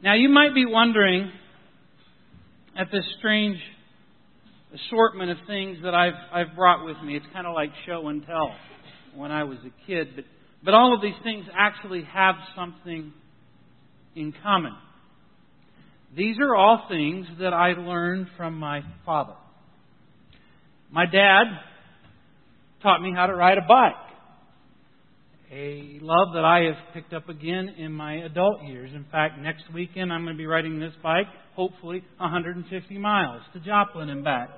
Now, you might be wondering at this strange assortment of things that I've, I've brought with me. It's kind of like show and tell when I was a kid. But, but all of these things actually have something in common. These are all things that I learned from my father. My dad taught me how to ride a bike. A love that I have picked up again in my adult years. In fact, next weekend I'm going to be riding this bike, hopefully 150 miles to Joplin and back.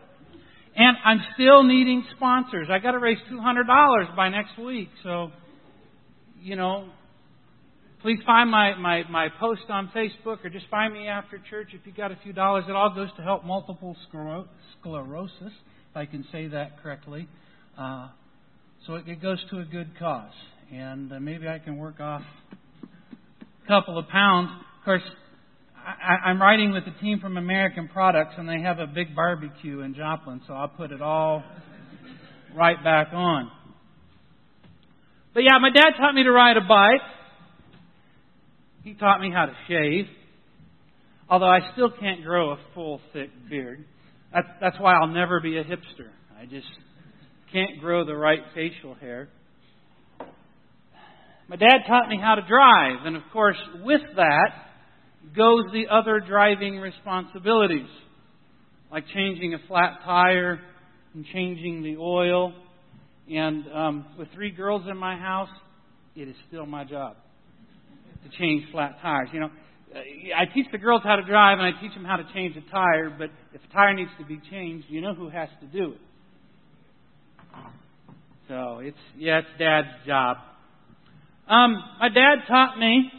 And I'm still needing sponsors. I got to raise $200 by next week. So, you know, please find my, my, my post on Facebook or just find me after church if you got a few dollars. It all goes to help multiple sclerosis, if I can say that correctly. Uh, so it, it goes to a good cause. And uh, maybe I can work off a couple of pounds. Of course, I, I'm riding with a team from American Products, and they have a big barbecue in Joplin, so I'll put it all right back on. But yeah, my dad taught me to ride a bike. He taught me how to shave. Although I still can't grow a full, thick beard. That's, that's why I'll never be a hipster. I just can't grow the right facial hair. My dad taught me how to drive, and of course, with that goes the other driving responsibilities, like changing a flat tire and changing the oil. And um, with three girls in my house, it is still my job to change flat tires. You know, I teach the girls how to drive and I teach them how to change a tire, but if a tire needs to be changed, you know who has to do it. So it's yeah, it's Dad's job. Um, my dad taught me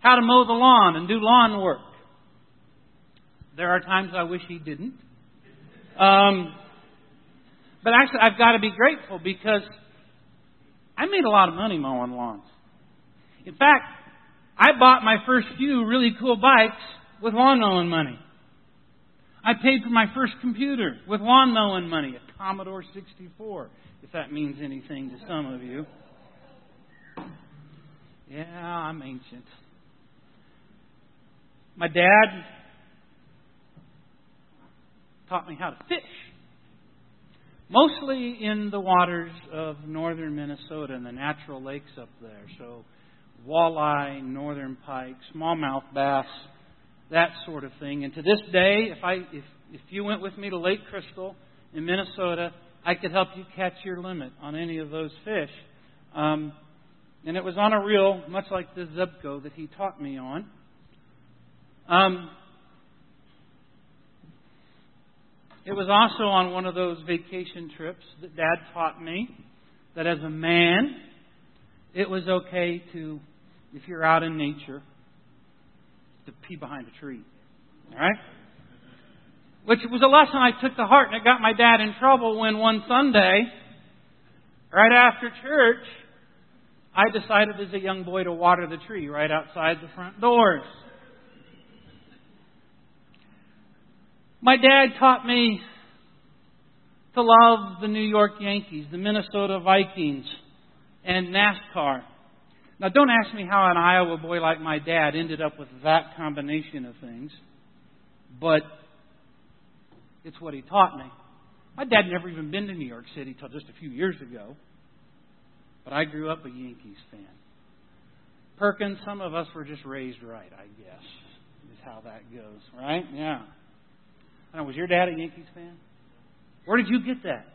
how to mow the lawn and do lawn work. There are times I wish he didn't. Um, but actually, I've got to be grateful because I made a lot of money mowing lawns. In fact, I bought my first few really cool bikes with lawn mowing money. I paid for my first computer with lawn mowing money, a Commodore 64, if that means anything to some of you. Yeah, I'm ancient. My dad taught me how to fish. Mostly in the waters of northern Minnesota and the natural lakes up there. So, walleye, northern pike, smallmouth bass, that sort of thing. And to this day, if I if if you went with me to Lake Crystal in Minnesota, I could help you catch your limit on any of those fish. Um, and it was on a reel, much like the Zebco that he taught me on. Um, it was also on one of those vacation trips that Dad taught me that as a man, it was okay to, if you're out in nature, to pee behind a tree. All right? Which was a lesson I took to heart, and it got my dad in trouble when one Sunday, right after church, I decided as a young boy to water the tree right outside the front doors. My dad taught me to love the New York Yankees, the Minnesota Vikings, and NASCAR. Now, don't ask me how an Iowa boy like my dad ended up with that combination of things, but it's what he taught me. My dad never even been to New York City till just a few years ago, but I grew up a Yankees fan. Perkins, some of us were just raised right, I guess, is how that goes, right? Yeah. I know, was your dad a Yankees fan? Where did you get that?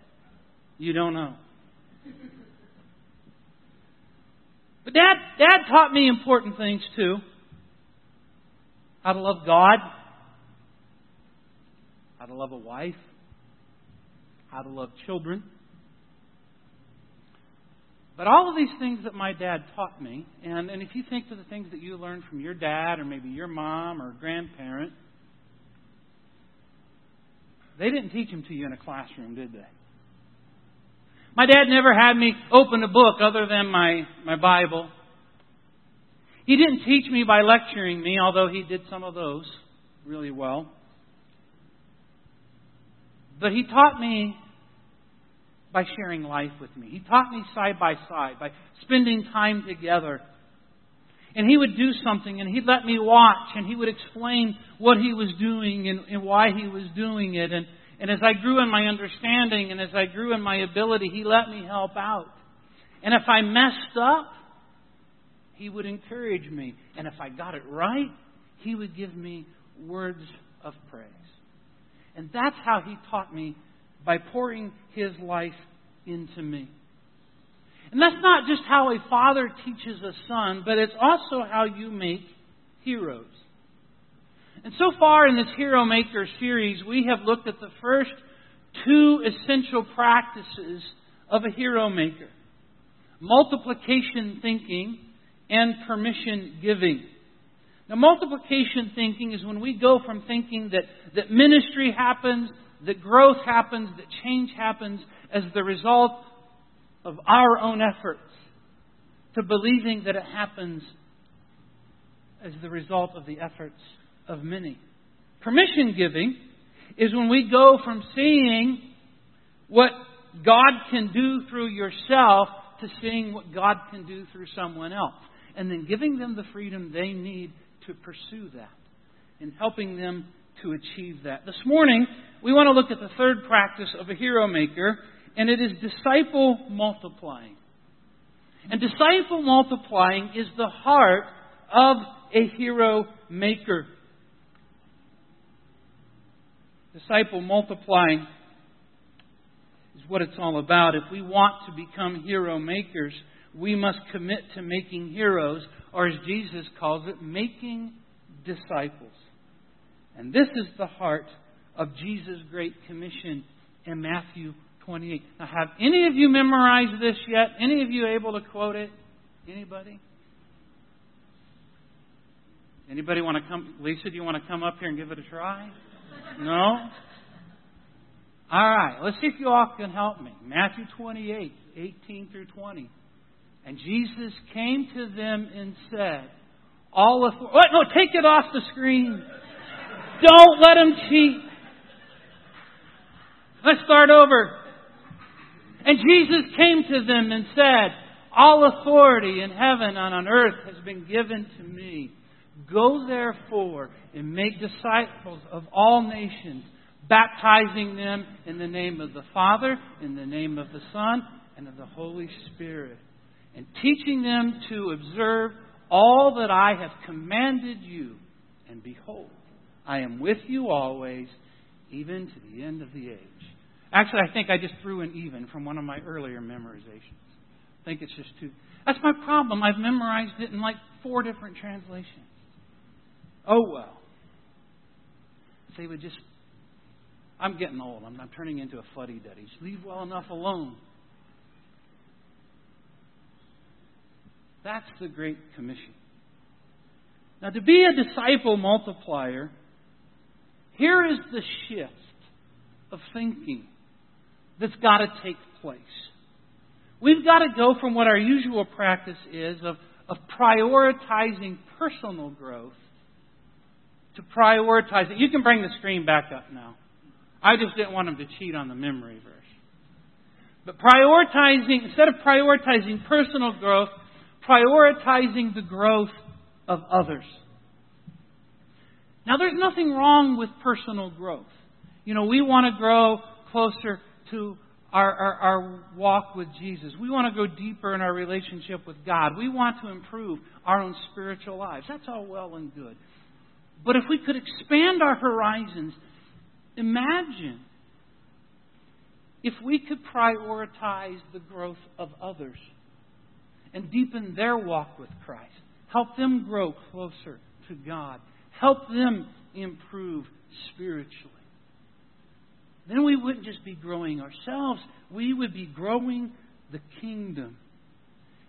You don't know. But dad, dad taught me important things too. How to love God. How to love a wife. How to love children. But all of these things that my dad taught me, and, and if you think of the things that you learned from your dad or maybe your mom or grandparent, they didn't teach them to you in a classroom, did they? My dad never had me open a book other than my, my Bible. He didn't teach me by lecturing me, although he did some of those really well. But he taught me by sharing life with me. He taught me side by side, by spending time together. And he would do something and he'd let me watch and he would explain what he was doing and, and why he was doing it. And, and as I grew in my understanding and as I grew in my ability, he let me help out. And if I messed up, he would encourage me. And if I got it right, he would give me words of praise. And that's how he taught me by pouring his life into me. And that's not just how a father teaches a son, but it's also how you make heroes. And so far in this Hero Maker series, we have looked at the first two essential practices of a hero maker multiplication thinking and permission giving. Now, multiplication thinking is when we go from thinking that, that ministry happens, that growth happens, that change happens as the result of our own efforts, to believing that it happens as the result of the efforts of many. Permission giving is when we go from seeing what God can do through yourself to seeing what God can do through someone else. And then giving them the freedom they need to pursue that and helping them to achieve that. This morning, we want to look at the third practice of a hero maker, and it is disciple multiplying. And disciple multiplying is the heart of a hero maker. Disciple multiplying is what it's all about. If we want to become hero makers, we must commit to making heroes, or as Jesus calls it, making disciples. And this is the heart of Jesus' Great Commission in Matthew 28. Now, have any of you memorized this yet? Any of you able to quote it? Anybody? Anybody want to come? Lisa, do you want to come up here and give it a try? No? All right, let's see if you all can help me. Matthew 28, 18 through 20. And Jesus came to them and said, All authority. What? No, take it off the screen. Don't let him cheat. Let's start over. And Jesus came to them and said, All authority in heaven and on earth has been given to me. Go therefore and make disciples of all nations, baptizing them in the name of the Father, in the name of the Son, and of the Holy Spirit, and teaching them to observe all that I have commanded you. And behold, I am with you always, even to the end of the age. Actually, I think I just threw an even from one of my earlier memorizations. I think it's just too. That's my problem. I've memorized it in like four different translations. Oh well. If they would just. I'm getting old. I'm, I'm turning into a fuddy duddy. Just leave well enough alone. That's the Great Commission. Now, to be a disciple multiplier, here is the shift of thinking that's got to take place. We've got to go from what our usual practice is of, of prioritizing personal growth to prioritize it. You can bring the screen back up now. I just didn't want them to cheat on the memory verse. But prioritizing, instead of prioritizing personal growth, prioritizing the growth of others. Now, there's nothing wrong with personal growth. You know, we want to grow closer to our, our, our, walk with Jesus. We want to go deeper in our relationship with God. We want to improve our own spiritual lives. That's all well and good. But if we could expand our horizons, imagine if we could prioritize the growth of others and deepen their walk with Christ, help them grow closer to God, help them improve spiritually. Then we wouldn't just be growing ourselves, we would be growing the kingdom.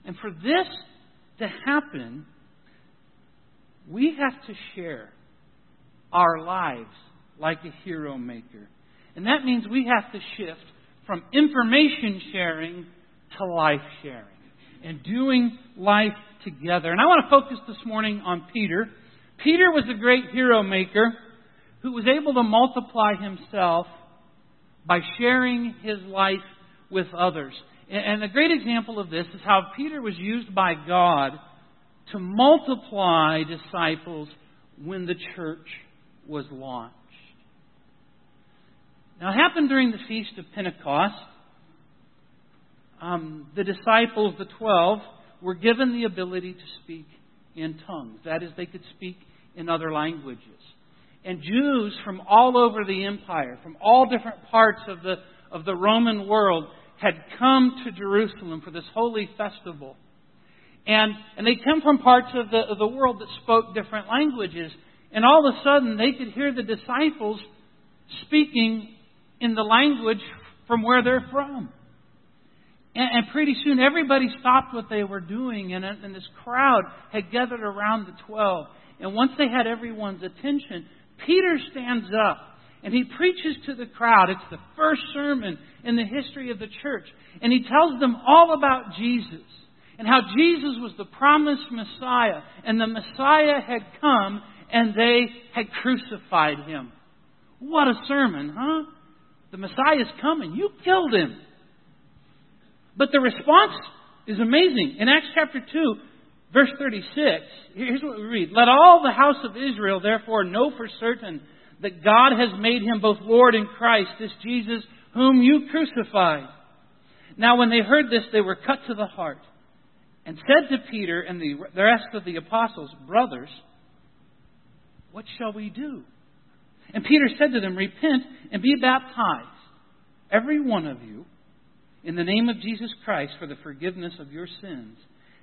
And for this to happen, we have to share our lives like a hero maker. And that means we have to shift from information sharing to life sharing and doing life together. And I want to focus this morning on Peter. Peter was a great hero maker who was able to multiply himself by sharing his life with others. And a great example of this is how Peter was used by God to multiply disciples when the church was launched. Now, it happened during the Feast of Pentecost. Um, the disciples, the twelve, were given the ability to speak in tongues. That is, they could speak in other languages. And Jews from all over the empire, from all different parts of the, of the Roman world, had come to Jerusalem for this holy festival. And, and they come from parts of the, of the world that spoke different languages. And all of a sudden, they could hear the disciples speaking in the language from where they're from. And, and pretty soon, everybody stopped what they were doing, and, and this crowd had gathered around the twelve. And once they had everyone's attention, Peter stands up and he preaches to the crowd. It's the first sermon in the history of the church. And he tells them all about Jesus and how Jesus was the promised Messiah. And the Messiah had come and they had crucified him. What a sermon, huh? The Messiah is coming. You killed him. But the response is amazing. In Acts chapter 2, verse 36, here's what we read Let all the house of Israel therefore know for certain that God has made him both Lord and Christ, this Jesus whom you crucified. Now, when they heard this, they were cut to the heart and said to Peter and the rest of the apostles, Brothers, what shall we do? And Peter said to them, Repent and be baptized, every one of you, in the name of Jesus Christ for the forgiveness of your sins,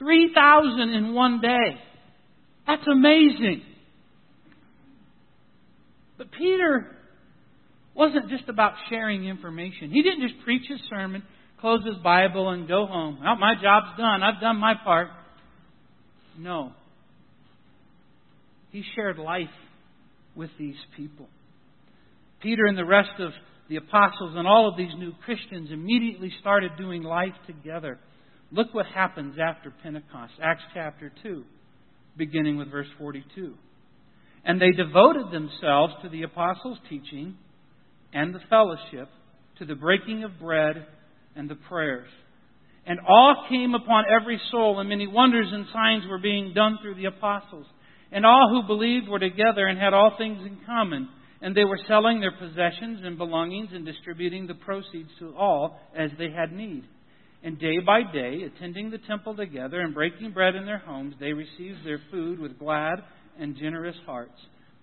3,000 in one day. That's amazing. But Peter wasn't just about sharing information. He didn't just preach his sermon, close his Bible, and go home. Well, my job's done. I've done my part. No. He shared life with these people. Peter and the rest of the apostles and all of these new Christians immediately started doing life together. Look what happens after Pentecost. Acts chapter 2, beginning with verse 42. And they devoted themselves to the apostles' teaching and the fellowship, to the breaking of bread and the prayers. And awe came upon every soul, and many wonders and signs were being done through the apostles. And all who believed were together and had all things in common. And they were selling their possessions and belongings and distributing the proceeds to all as they had need. And day by day, attending the temple together and breaking bread in their homes, they received their food with glad and generous hearts,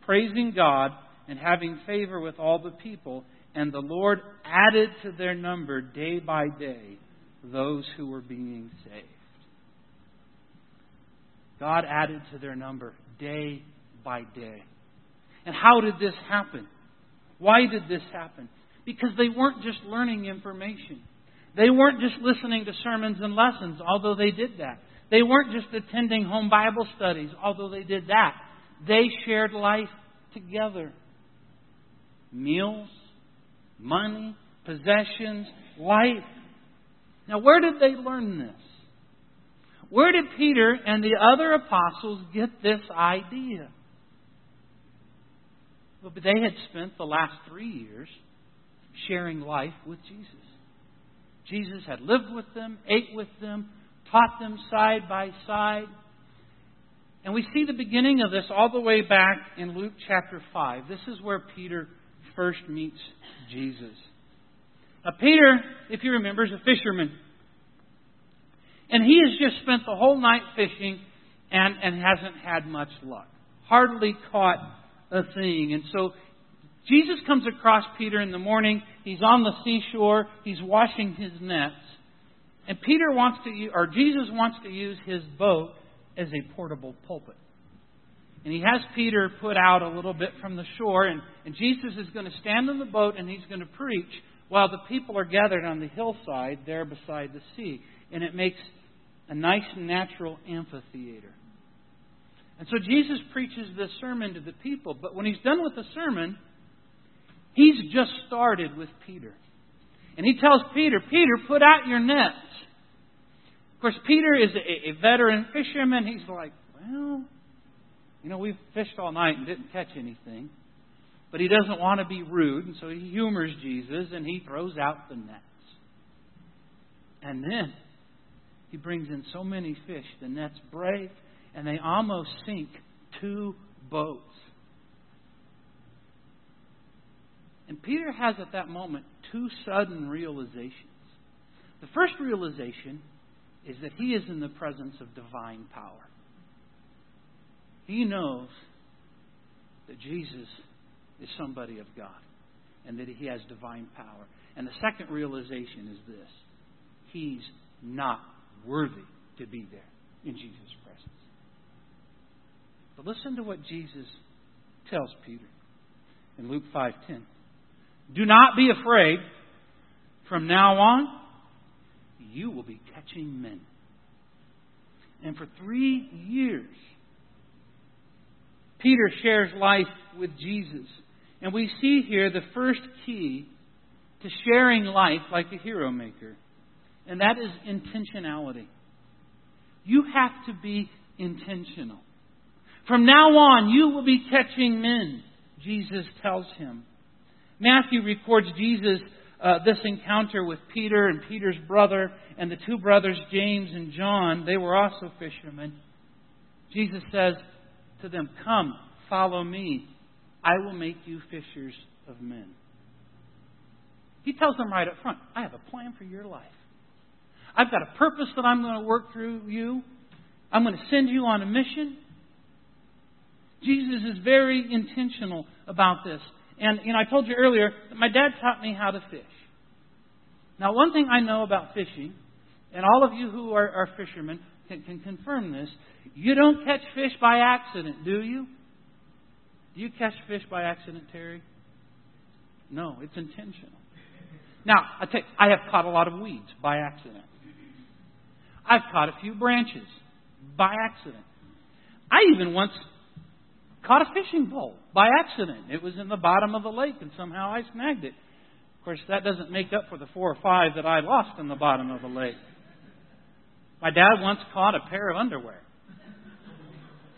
praising God and having favor with all the people. And the Lord added to their number day by day those who were being saved. God added to their number day by day. And how did this happen? Why did this happen? Because they weren't just learning information. They weren't just listening to sermons and lessons, although they did that. They weren't just attending home Bible studies, although they did that. They shared life together meals, money, possessions, life. Now, where did they learn this? Where did Peter and the other apostles get this idea? Well, they had spent the last three years sharing life with Jesus. Jesus had lived with them, ate with them, taught them side by side. And we see the beginning of this all the way back in Luke chapter 5. This is where Peter first meets Jesus. Now, Peter, if you remember, is a fisherman. And he has just spent the whole night fishing and, and hasn't had much luck. Hardly caught a thing. And so Jesus comes across Peter in the morning. He's on the seashore. He's washing his nets. And Peter wants to, or Jesus wants to use his boat as a portable pulpit. And he has Peter put out a little bit from the shore, and, and Jesus is going to stand in the boat and he's going to preach while the people are gathered on the hillside there beside the sea. And it makes a nice natural amphitheater. And so Jesus preaches this sermon to the people, but when he's done with the sermon, he's just started with Peter. And he tells Peter, Peter, put out your nets. Of course, Peter is a, a veteran fisherman. He's like, well, you know, we've fished all night and didn't catch anything. But he doesn't want to be rude, and so he humors Jesus and he throws out the nets. And then he brings in so many fish, the nets break, and they almost sink two boats. And Peter has at that moment two sudden realizations. The first realization is that he is in the presence of divine power. He knows that Jesus is somebody of God and that he has divine power. And the second realization is this he's not worthy to be there in Jesus' presence. But listen to what Jesus tells Peter in Luke 5:10. Do not be afraid. From now on, you will be catching men. And for three years, Peter shares life with Jesus. And we see here the first key to sharing life like a hero maker, and that is intentionality. You have to be intentional. From now on, you will be catching men, Jesus tells him. Matthew records Jesus uh, this encounter with Peter and Peter's brother and the two brothers, James and John. They were also fishermen. Jesus says to them, Come, follow me. I will make you fishers of men. He tells them right up front, I have a plan for your life. I've got a purpose that I'm going to work through you. I'm going to send you on a mission. Jesus is very intentional about this. And, you know, I told you earlier that my dad taught me how to fish. Now, one thing I know about fishing, and all of you who are, are fishermen can, can confirm this, you don't catch fish by accident, do you? Do you catch fish by accident, Terry? No, it's intentional. Now, I, tell you, I have caught a lot of weeds by accident. I've caught a few branches by accident. I even once caught a fishing pole by accident. It was in the bottom of the lake, and somehow I snagged it. Of course, that doesn't make up for the four or five that I lost in the bottom of the lake. My dad once caught a pair of underwear.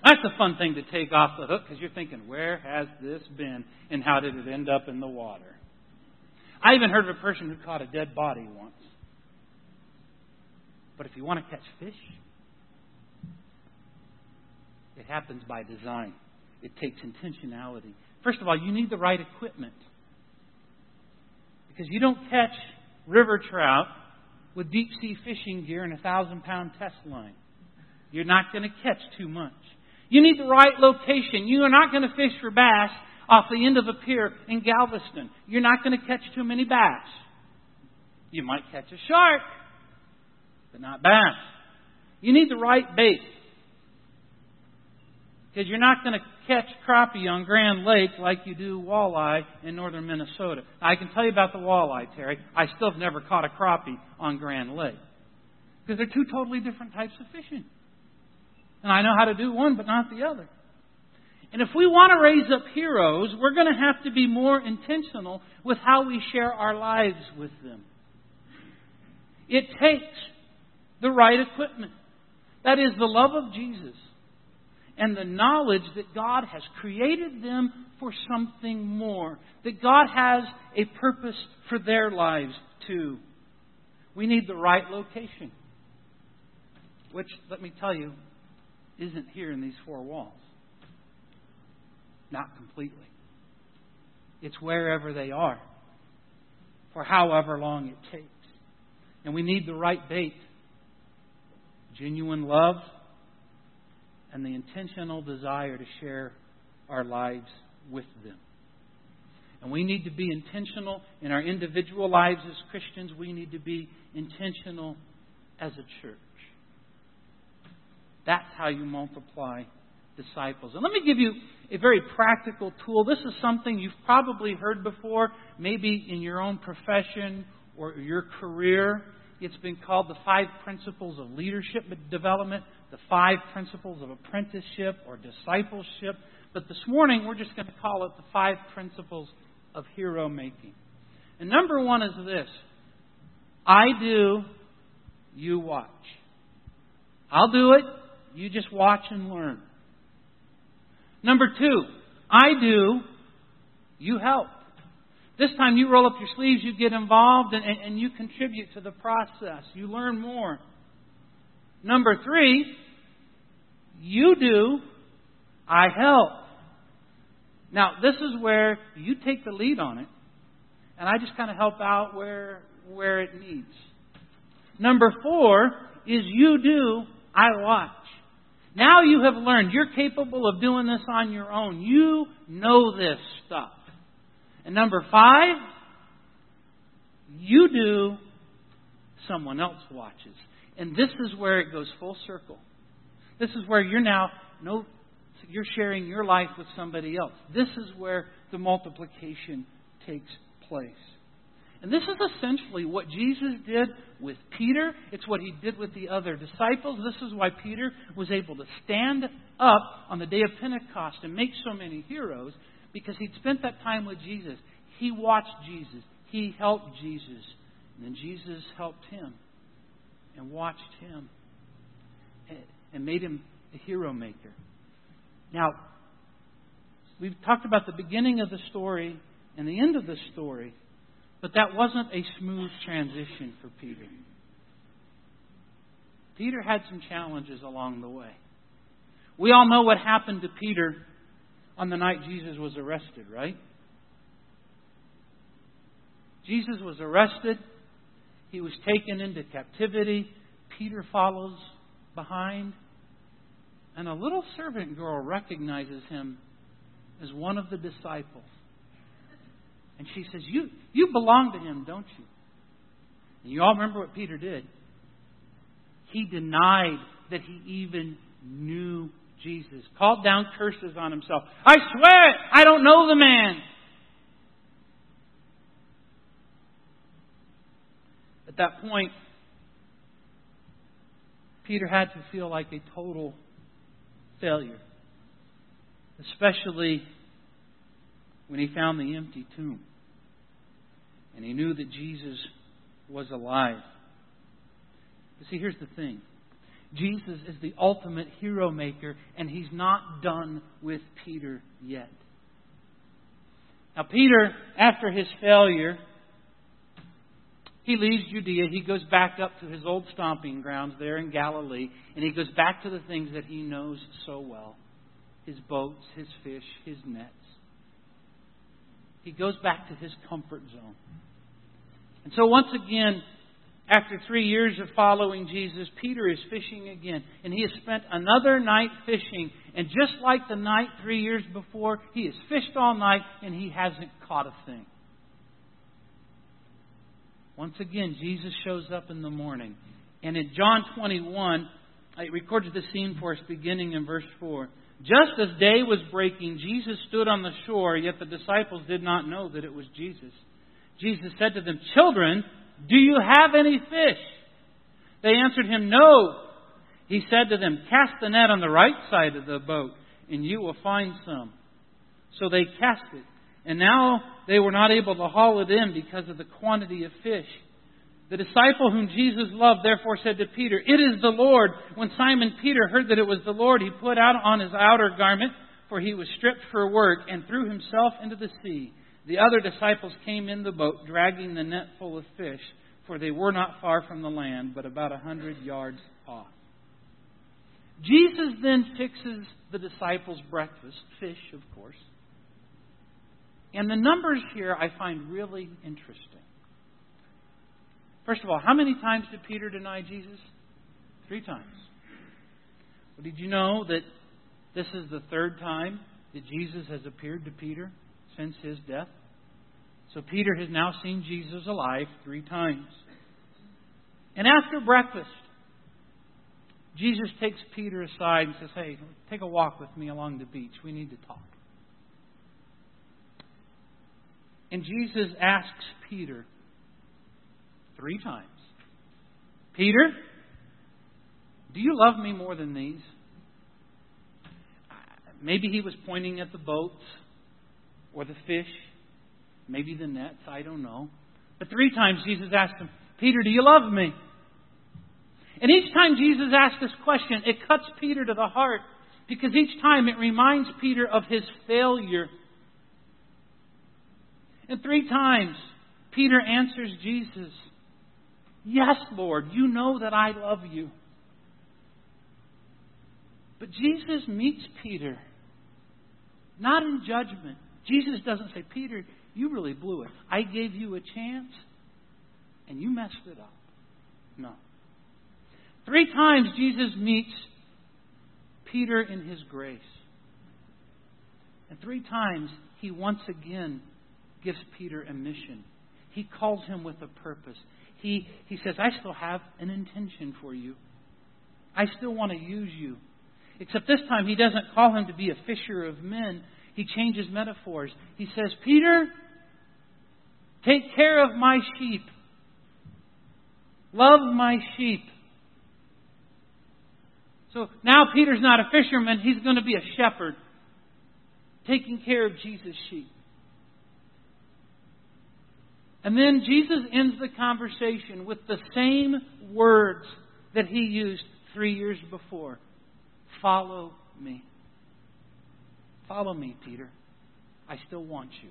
That's a fun thing to take off the hook because you're thinking, where has this been and how did it end up in the water? I even heard of a person who caught a dead body once. But if you want to catch fish, it happens by design. It takes intentionality. First of all, you need the right equipment. Because you don't catch river trout with deep sea fishing gear and a thousand pound test line. You're not going to catch too much. You need the right location. You are not going to fish for bass off the end of a pier in Galveston. You're not going to catch too many bass. You might catch a shark, but not bass. You need the right bait. Because you're not going to catch crappie on Grand Lake like you do walleye in northern Minnesota. I can tell you about the walleye, Terry. I still have never caught a crappie on Grand Lake. Because they're two totally different types of fishing. And I know how to do one, but not the other. And if we want to raise up heroes, we're going to have to be more intentional with how we share our lives with them. It takes the right equipment. That is the love of Jesus and the knowledge that God has created them for something more, that God has a purpose for their lives too. We need the right location, which, let me tell you, isn't here in these four walls. Not completely. It's wherever they are, for however long it takes. And we need the right bait genuine love and the intentional desire to share our lives with them. And we need to be intentional in our individual lives as Christians. We need to be intentional as a church. That's how you multiply disciples. And let me give you a very practical tool. This is something you've probably heard before, maybe in your own profession or your career. It's been called the five principles of leadership development, the five principles of apprenticeship or discipleship. But this morning, we're just going to call it the five principles of hero making. And number one is this I do, you watch. I'll do it, you just watch and learn. Number two, I do, you help. This time you roll up your sleeves, you get involved, and, and, and you contribute to the process. You learn more. Number three, you do, I help. Now, this is where you take the lead on it, and I just kind of help out where, where it needs. Number four is you do, I watch. Now you have learned. You're capable of doing this on your own. You know this stuff. And number five, you do, someone else watches. And this is where it goes full circle. This is where you're now no you're sharing your life with somebody else. This is where the multiplication takes place. And this is essentially what Jesus did with Peter. It's what he did with the other disciples. This is why Peter was able to stand up on the day of Pentecost and make so many heroes because he'd spent that time with Jesus. He watched Jesus. He helped Jesus. And then Jesus helped him and watched him and made him a hero maker. Now, we've talked about the beginning of the story and the end of the story, but that wasn't a smooth transition for Peter. Peter had some challenges along the way. We all know what happened to Peter on the night Jesus was arrested, right? Jesus was arrested. He was taken into captivity. Peter follows behind. And a little servant girl recognizes him as one of the disciples. And she says, You, you belong to him, don't you? And you all remember what Peter did. He denied that he even knew Jesus, called down curses on himself. I swear, it, I don't know the man. At that point, Peter had to feel like a total failure, especially when he found the empty tomb and he knew that Jesus was alive. But see, here's the thing Jesus is the ultimate hero maker, and he's not done with Peter yet. Now, Peter, after his failure, he leaves Judea. He goes back up to his old stomping grounds there in Galilee, and he goes back to the things that he knows so well his boats, his fish, his nets. He goes back to his comfort zone. And so, once again, after three years of following Jesus, Peter is fishing again. And he has spent another night fishing. And just like the night three years before, he has fished all night and he hasn't caught a thing. Once again, Jesus shows up in the morning. And in John 21, it records the scene for us beginning in verse 4. Just as day was breaking, Jesus stood on the shore, yet the disciples did not know that it was Jesus. Jesus said to them, Children, do you have any fish? They answered him, No. He said to them, Cast the net on the right side of the boat, and you will find some. So they cast it. And now they were not able to haul it in because of the quantity of fish. The disciple whom Jesus loved therefore said to Peter, It is the Lord. When Simon Peter heard that it was the Lord, he put out on his outer garment, for he was stripped for work, and threw himself into the sea. The other disciples came in the boat, dragging the net full of fish, for they were not far from the land, but about a hundred yards off. Jesus then fixes the disciples' breakfast, fish, of course. And the numbers here I find really interesting. First of all, how many times did Peter deny Jesus? Three times. Well, did you know that this is the third time that Jesus has appeared to Peter since his death? So Peter has now seen Jesus alive three times. And after breakfast, Jesus takes Peter aside and says, Hey, take a walk with me along the beach. We need to talk. And Jesus asks Peter three times, Peter, do you love me more than these? Maybe he was pointing at the boats or the fish, maybe the nets, I don't know. But three times Jesus asked him, Peter, do you love me? And each time Jesus asked this question, it cuts Peter to the heart because each time it reminds Peter of his failure. And three times, Peter answers Jesus, Yes, Lord, you know that I love you. But Jesus meets Peter, not in judgment. Jesus doesn't say, Peter, you really blew it. I gave you a chance, and you messed it up. No. Three times Jesus meets Peter in his grace. And three times he once again gives Peter a mission. He calls him with a purpose. He, he says, I still have an intention for you. I still want to use you. Except this time he doesn't call him to be a fisher of men. He changes metaphors. He says, Peter, take care of my sheep. Love my sheep. So now Peter's not a fisherman, he's going to be a shepherd, taking care of Jesus' sheep. And then Jesus ends the conversation with the same words that he used three years before Follow me. Follow me, Peter. I still want you.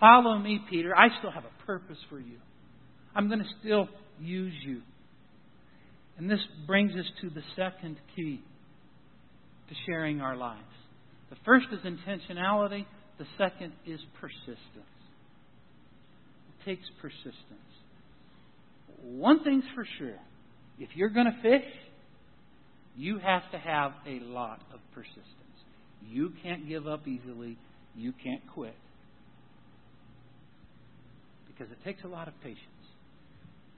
Follow me, Peter. I still have a purpose for you. I'm going to still use you. And this brings us to the second key to sharing our lives. The first is intentionality, the second is persistence. It takes persistence. One thing's for sure if you're going to fish, you have to have a lot of persistence. You can't give up easily, you can't quit. Because it takes a lot of patience.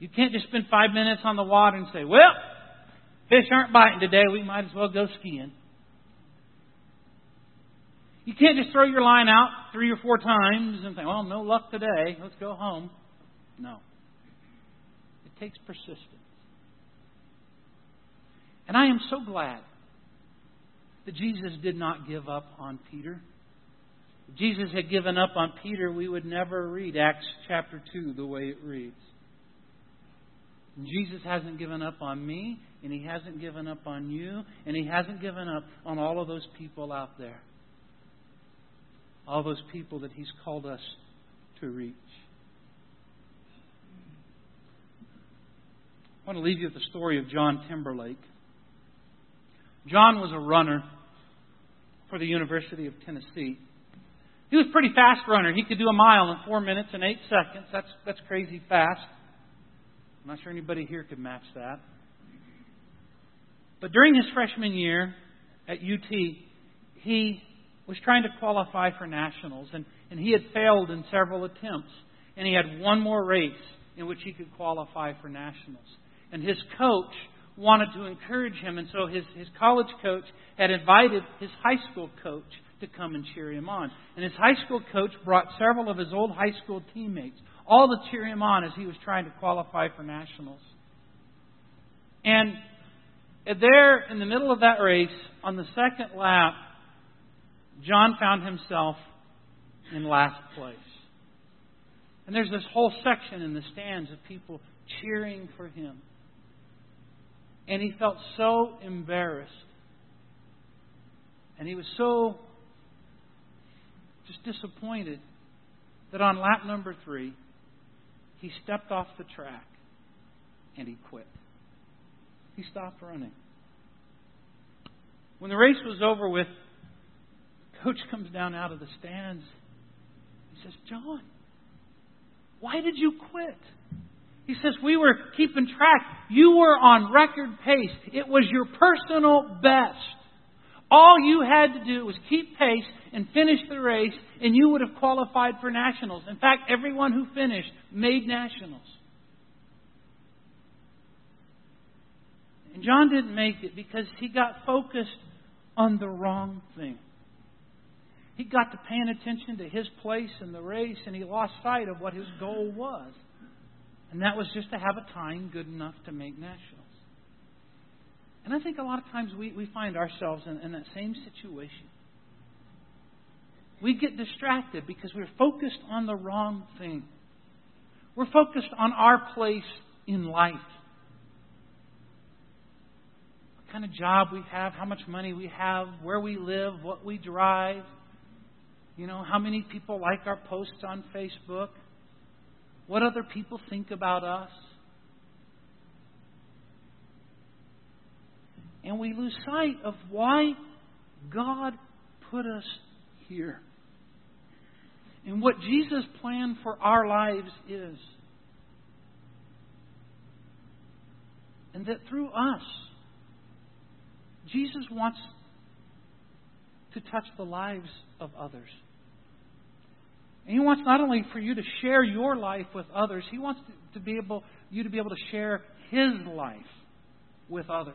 You can't just spend five minutes on the water and say, well, fish aren't biting today. We might as well go skiing. You can't just throw your line out three or four times and think, well, no luck today. Let's go home. No. It takes persistence. And I am so glad that Jesus did not give up on Peter. If Jesus had given up on Peter, we would never read Acts chapter 2 the way it reads. Jesus hasn't given up on me, and He hasn't given up on you, and He hasn't given up on all of those people out there. All those people that He's called us to reach. I want to leave you with the story of John Timberlake. John was a runner for the University of Tennessee. He was a pretty fast runner. He could do a mile in four minutes and eight seconds. That's, that's crazy fast. I'm not sure anybody here could match that. But during his freshman year at UT, he was trying to qualify for nationals, and, and he had failed in several attempts. And he had one more race in which he could qualify for nationals. And his coach wanted to encourage him, and so his, his college coach had invited his high school coach to come and cheer him on. And his high school coach brought several of his old high school teammates all to cheer him on as he was trying to qualify for nationals. And there, in the middle of that race, on the second lap, John found himself in last place. And there's this whole section in the stands of people cheering for him. And he felt so embarrassed. And he was so just disappointed that on lap number three, he stepped off the track and he quit. He stopped running. When the race was over with, coach comes down out of the stands. He says, John, why did you quit? He says, We were keeping track. You were on record pace. It was your personal best. All you had to do was keep pace and finish the race, and you would have qualified for nationals. In fact, everyone who finished made nationals. And John didn't make it because he got focused on the wrong thing. He got to paying attention to his place in the race, and he lost sight of what his goal was. And that was just to have a time good enough to make nationals. And I think a lot of times we, we find ourselves in, in that same situation. We get distracted because we're focused on the wrong thing. We're focused on our place in life. What kind of job we have, how much money we have, where we live, what we drive. You know, how many people like our posts on Facebook? What other people think about us? And we lose sight of why God put us here and what Jesus' plan for our lives is. And that through us, Jesus wants to touch the lives of others. And he wants not only for you to share your life with others, he wants to, be able you to be able to share his life with others.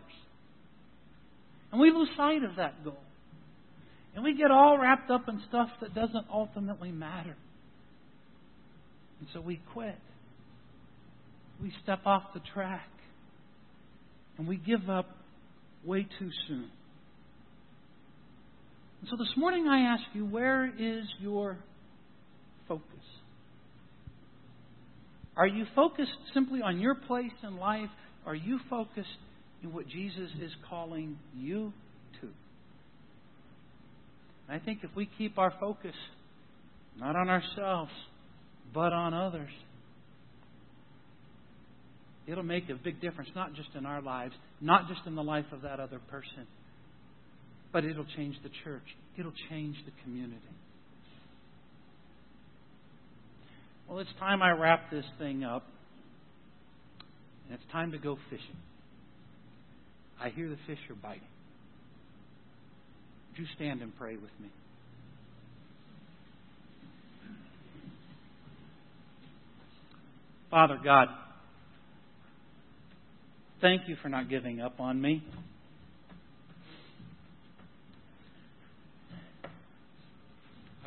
And we lose sight of that goal. And we get all wrapped up in stuff that doesn't ultimately matter. And so we quit. We step off the track. And we give up way too soon. And so this morning I ask you, where is your focus? Are you focused simply on your place in life? Are you focused in what Jesus is calling you to? I think if we keep our focus not on ourselves, but on others, it'll make a big difference, not just in our lives, not just in the life of that other person, but it'll change the church. It'll change the community. Well, it's time I wrap this thing up. And it's time to go fishing. I hear the fish are biting. Would you stand and pray with me? Father God, thank you for not giving up on me.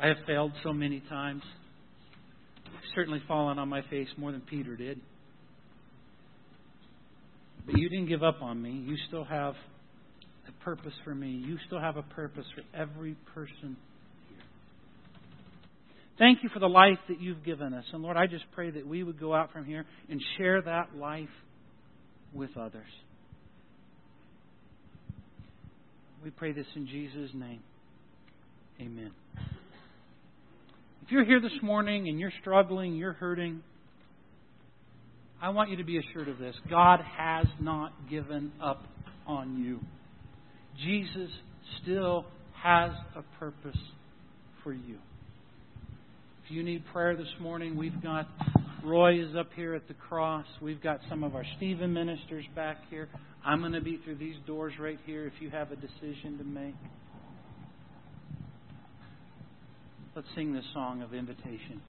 I have failed so many times. Certainly fallen on my face more than Peter did. But you didn't give up on me. You still have a purpose for me. You still have a purpose for every person here. Thank you for the life that you've given us. And Lord, I just pray that we would go out from here and share that life with others. We pray this in Jesus' name. Amen. If you're here this morning and you're struggling, you're hurting, I want you to be assured of this. God has not given up on you. Jesus still has a purpose for you. If you need prayer this morning, we've got Roy is up here at the cross. We've got some of our Stephen ministers back here. I'm going to be through these doors right here if you have a decision to make. Let's sing this song of invitation.